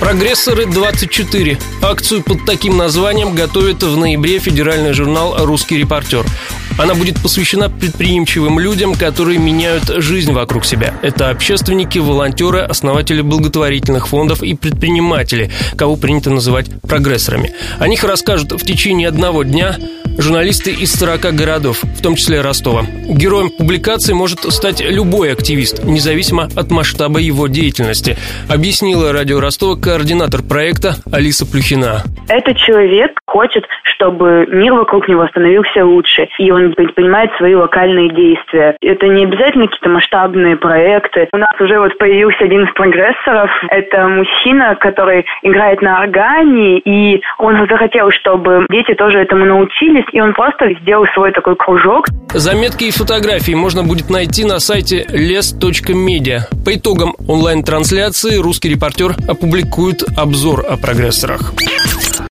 Прогрессоры 24. Акцию под таким названием готовит в ноябре федеральный журнал «Русский репортер». Она будет посвящена предприимчивым людям, которые меняют жизнь вокруг себя. Это общественники, волонтеры, основатели благотворительных фондов и предприниматели, кого принято называть прогрессорами. О них расскажут в течение одного дня журналисты из 40 городов, в том числе Ростова. Героем публикации может стать любой активист, независимо от масштаба его деятельности, объяснила радио Ростова координатор проекта Алиса Плюхина. Этот человек хочет, чтобы мир вокруг него становился лучше, и он предпринимает свои локальные действия. Это не обязательно какие-то масштабные проекты. У нас уже вот появился один из прогрессоров. Это мужчина, который играет на органе, и он захотел, чтобы дети тоже этому научились, и он просто сделал свой такой кружок. Заметки и фотографии можно будет найти на сайте les.media. По итогам онлайн-трансляции русский репортер опубликует обзор о прогрессорах.